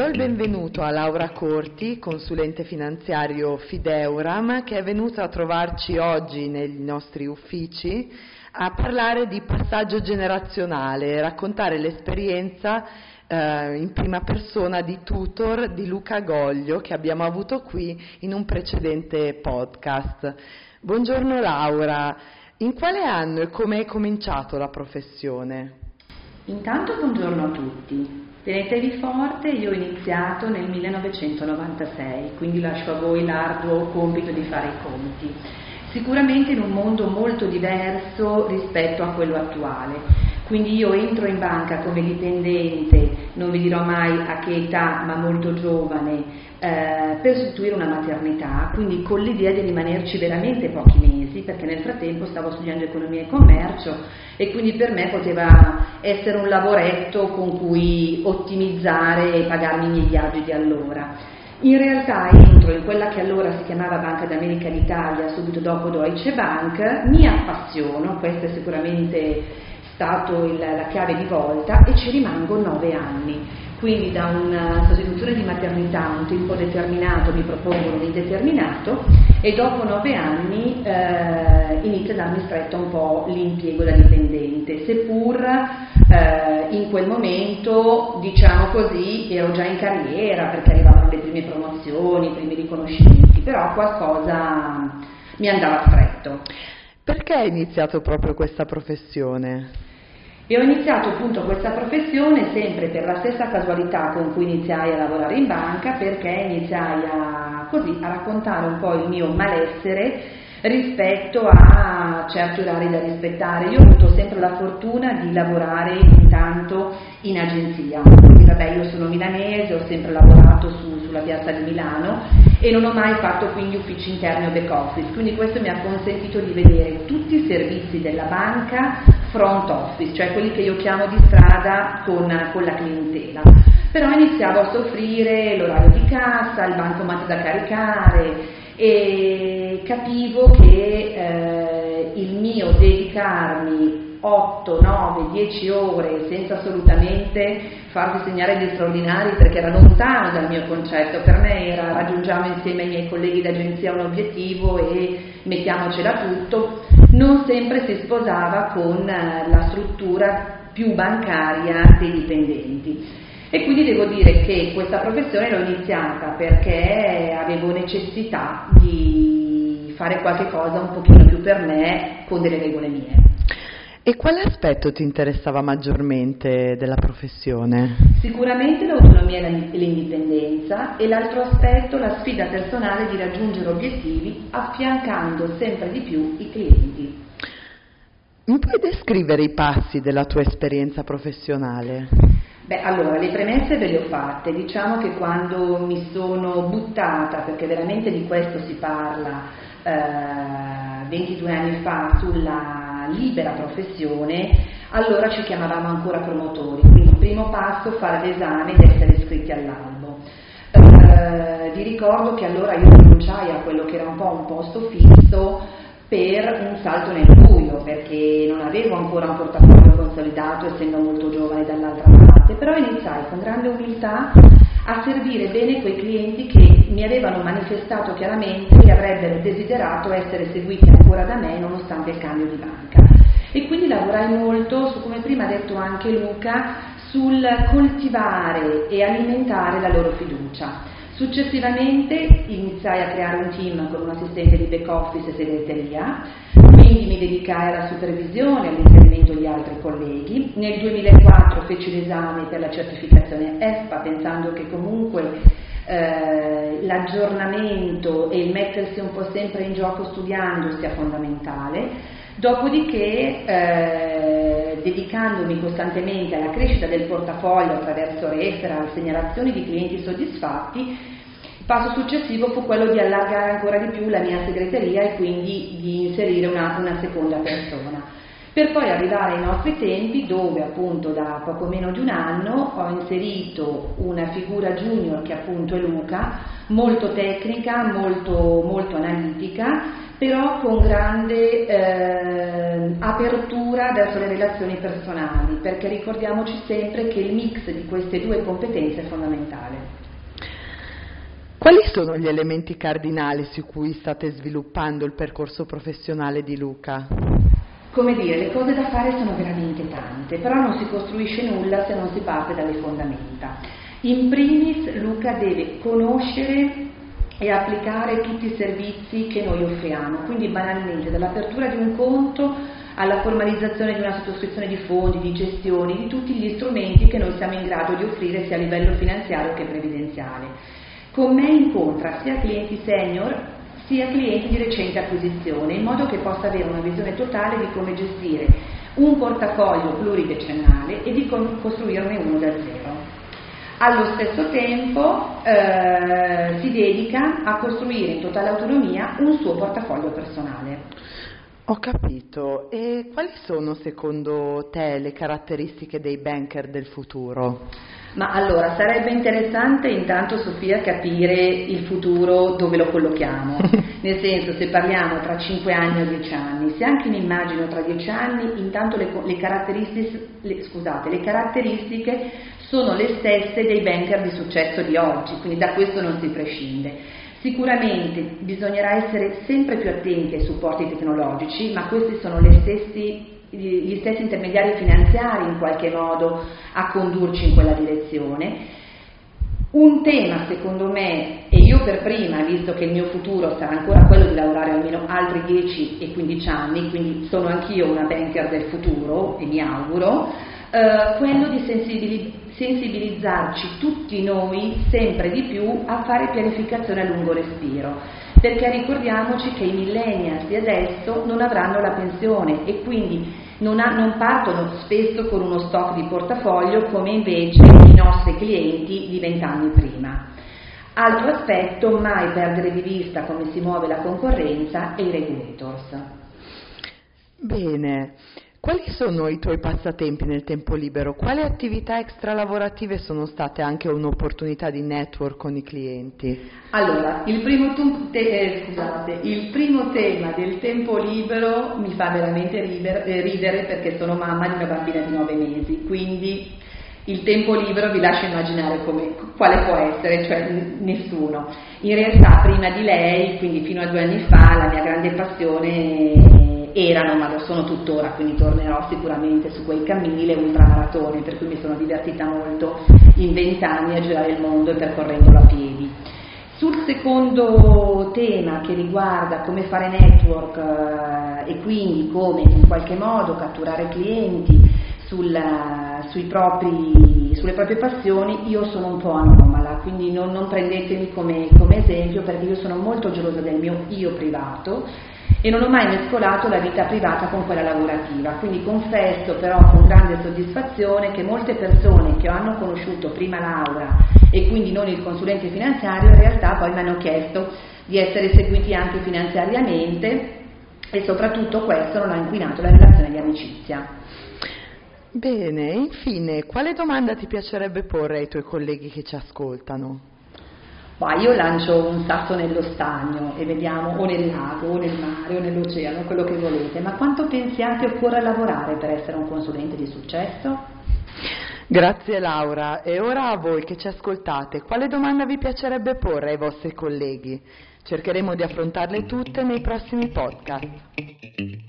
Do il benvenuto a Laura Corti, consulente finanziario Fideuram, che è venuta a trovarci oggi nei nostri uffici a parlare di passaggio generazionale, raccontare l'esperienza eh, in prima persona di tutor di Luca Goglio che abbiamo avuto qui in un precedente podcast. Buongiorno Laura, in quale anno e come hai cominciato la professione? Intanto buongiorno a tutti. Tenetevi forte, io ho iniziato nel 1996, quindi lascio a voi l'arduo compito di fare i conti. Sicuramente in un mondo molto diverso rispetto a quello attuale. Quindi io entro in banca come dipendente, non vi dirò mai a che età, ma molto giovane, eh, per sostituire una maternità, quindi con l'idea di rimanerci veramente pochi mesi, perché nel frattempo stavo studiando economia e commercio e quindi per me poteva essere un lavoretto con cui ottimizzare e pagarmi i miei viaggi di allora. In realtà entro in quella che allora si chiamava Banca d'America d'Italia, subito dopo Deutsche Bank, mi appassiono, questo è sicuramente stato il, la chiave di volta e ci rimango nove anni quindi da una sostituzione di maternità a un tempo determinato mi propongono un indeterminato e dopo nove anni eh, inizia a darmi stretto un po' l'impiego da dipendente, seppur eh, in quel momento, diciamo così, ero già in carriera perché arrivavano le prime promozioni, i primi riconoscimenti, però qualcosa mi andava stretto. Perché hai iniziato proprio questa professione? E ho iniziato appunto questa professione sempre per la stessa casualità con cui iniziai a lavorare in banca, perché iniziai a, così, a raccontare un po' il mio malessere rispetto a certi orari da rispettare. Io ho avuto sempre la fortuna di lavorare intanto in agenzia, quindi vabbè io sono milanese, ho sempre lavorato su, sulla piazza di Milano e non ho mai fatto quindi uffici interni o back office, quindi questo mi ha consentito di vedere tutti i servizi della banca front office, cioè quelli che io chiamo di strada con, con la clientela. Però iniziavo a soffrire l'orario di cassa, il bancomat da caricare e capivo che eh, il mio dedicarmi 8, 9, 10 ore senza assolutamente farvi segnare gli straordinari perché era lontano dal mio concetto, per me era raggiungiamo insieme ai miei colleghi d'agenzia un obiettivo e mettiamocela tutto, non sempre si sposava con eh, la struttura più bancaria dei dipendenti. E quindi devo dire che questa professione l'ho iniziata perché avevo necessità di fare qualche cosa un pochino più per me con delle regole mie. E quale aspetto ti interessava maggiormente della professione? Sicuramente l'autonomia e l'indipendenza e l'altro aspetto la sfida personale di raggiungere obiettivi affiancando sempre di più i clienti. Mi puoi descrivere i passi della tua esperienza professionale? Beh, allora, le premesse ve le ho fatte. Diciamo che quando mi sono buttata, perché veramente di questo si parla, eh, 22 anni fa sulla libera professione, allora ci chiamavamo ancora promotori, quindi il primo passo fare l'esame ed essere iscritti all'albo. Eh, vi ricordo che allora io rinunciai a quello che era un po' un posto fisso per un salto nel buio, perché non avevo ancora un portafoglio consolidato, essendo molto giovane dall'altra parte, però iniziai con grande umiltà a servire bene quei clienti che mi avevano manifestato chiaramente che avrebbero desiderato essere seguiti ancora da me nonostante il cambio di banca. Lavorai molto, come prima ha detto anche Luca, sul coltivare e alimentare la loro fiducia. Successivamente iniziai a creare un team con un assistente di back office e segreteria, quindi mi dedicai alla supervisione e all'inserimento di altri colleghi. Nel 2004 feci l'esame per la certificazione ESPA pensando che comunque eh, l'aggiornamento e il mettersi un po' sempre in gioco studiando sia fondamentale. Dopodiché, eh, dedicandomi costantemente alla crescita del portafoglio attraverso referral, segnalazioni di clienti soddisfatti, il passo successivo fu quello di allargare ancora di più la mia segreteria e quindi di inserire una, una seconda persona. Per poi arrivare ai nostri tempi dove appunto da poco meno di un anno ho inserito una figura junior che appunto è Luca, molto tecnica, molto, molto analitica, però con grande eh, apertura verso le relazioni personali, perché ricordiamoci sempre che il mix di queste due competenze è fondamentale. Quali sono gli elementi cardinali su cui state sviluppando il percorso professionale di Luca? Come dire, le cose da fare sono veramente tante, però non si costruisce nulla se non si parte dalle fondamenta. In primis Luca deve conoscere e applicare tutti i servizi che noi offriamo, quindi banalmente dall'apertura di un conto alla formalizzazione di una sottoscrizione di fondi, di gestioni, di tutti gli strumenti che noi siamo in grado di offrire sia a livello finanziario che previdenziale. Con me incontra sia clienti senior sia clienti di recente acquisizione, in modo che possa avere una visione totale di come gestire un portafoglio pluridecennale e di costruirne uno da zero. Allo stesso tempo eh, si dedica a costruire in totale autonomia un suo portafoglio personale. Ho capito. E quali sono secondo te le caratteristiche dei banker del futuro? Ma allora sarebbe interessante intanto Sofia capire il futuro dove lo collochiamo, nel senso se parliamo tra 5 anni o 10 anni, se anche mi immagino tra 10 anni intanto le, le, caratteristiche, le, scusate, le caratteristiche sono le stesse dei banker di successo di oggi, quindi da questo non si prescinde. Sicuramente bisognerà essere sempre più attenti ai supporti tecnologici, ma questi sono stessi, gli stessi intermediari finanziari in qualche modo a condurci in quella direzione. Un tema secondo me, e io per prima, visto che il mio futuro sarà ancora quello di lavorare almeno altri 10 e 15 anni, quindi sono anch'io una banker del futuro e mi auguro, eh, quello di sensibilizzarci tutti noi sempre di più a fare pianificazione a lungo respiro, perché ricordiamoci che i millennials di adesso non avranno la pensione e quindi non, ha, non partono spesso con uno stock di portafoglio come invece i nostri clienti di vent'anni prima. Altro aspetto, mai perdere di vista come si muove la concorrenza e i regulators. Bene, quali sono i tuoi passatempi nel tempo libero? Quali attività extralavorative sono state anche un'opportunità di network con i clienti? Allora, il primo, te- eh, scusate, il primo tema del tempo libero mi fa veramente ridere, eh, ridere perché sono mamma di una bambina di nove mesi, quindi il tempo libero vi lascio immaginare come, quale può essere, cioè n- nessuno. In realtà prima di lei, quindi fino a due anni fa, la mia grande passione erano, ma lo sono tuttora, quindi tornerò sicuramente su quei cammini, le ultramaratone, per cui mi sono divertita molto in vent'anni a girare il mondo e percorrendolo a piedi. Sul secondo tema che riguarda come fare network eh, e quindi come in qualche modo catturare clienti sulla, propri, sulle proprie passioni, io sono un po' anomala, quindi non, non prendetemi come, come esempio perché io sono molto gelosa del mio io privato e non ho mai mescolato la vita privata con quella lavorativa, quindi confesso però con grande soddisfazione che molte persone che hanno conosciuto prima Laura e quindi non il consulente finanziario in realtà poi mi hanno chiesto di essere seguiti anche finanziariamente e soprattutto questo non ha inquinato la relazione di amicizia. Bene, infine, quale domanda ti piacerebbe porre ai tuoi colleghi che ci ascoltano? Ma io lancio un sasso nello stagno e vediamo o nel lago o nel mare o nell'oceano, quello che volete, ma quanto pensiate occorre lavorare per essere un consulente di successo? Grazie Laura e ora a voi che ci ascoltate, quale domanda vi piacerebbe porre ai vostri colleghi? Cercheremo di affrontarle tutte nei prossimi podcast.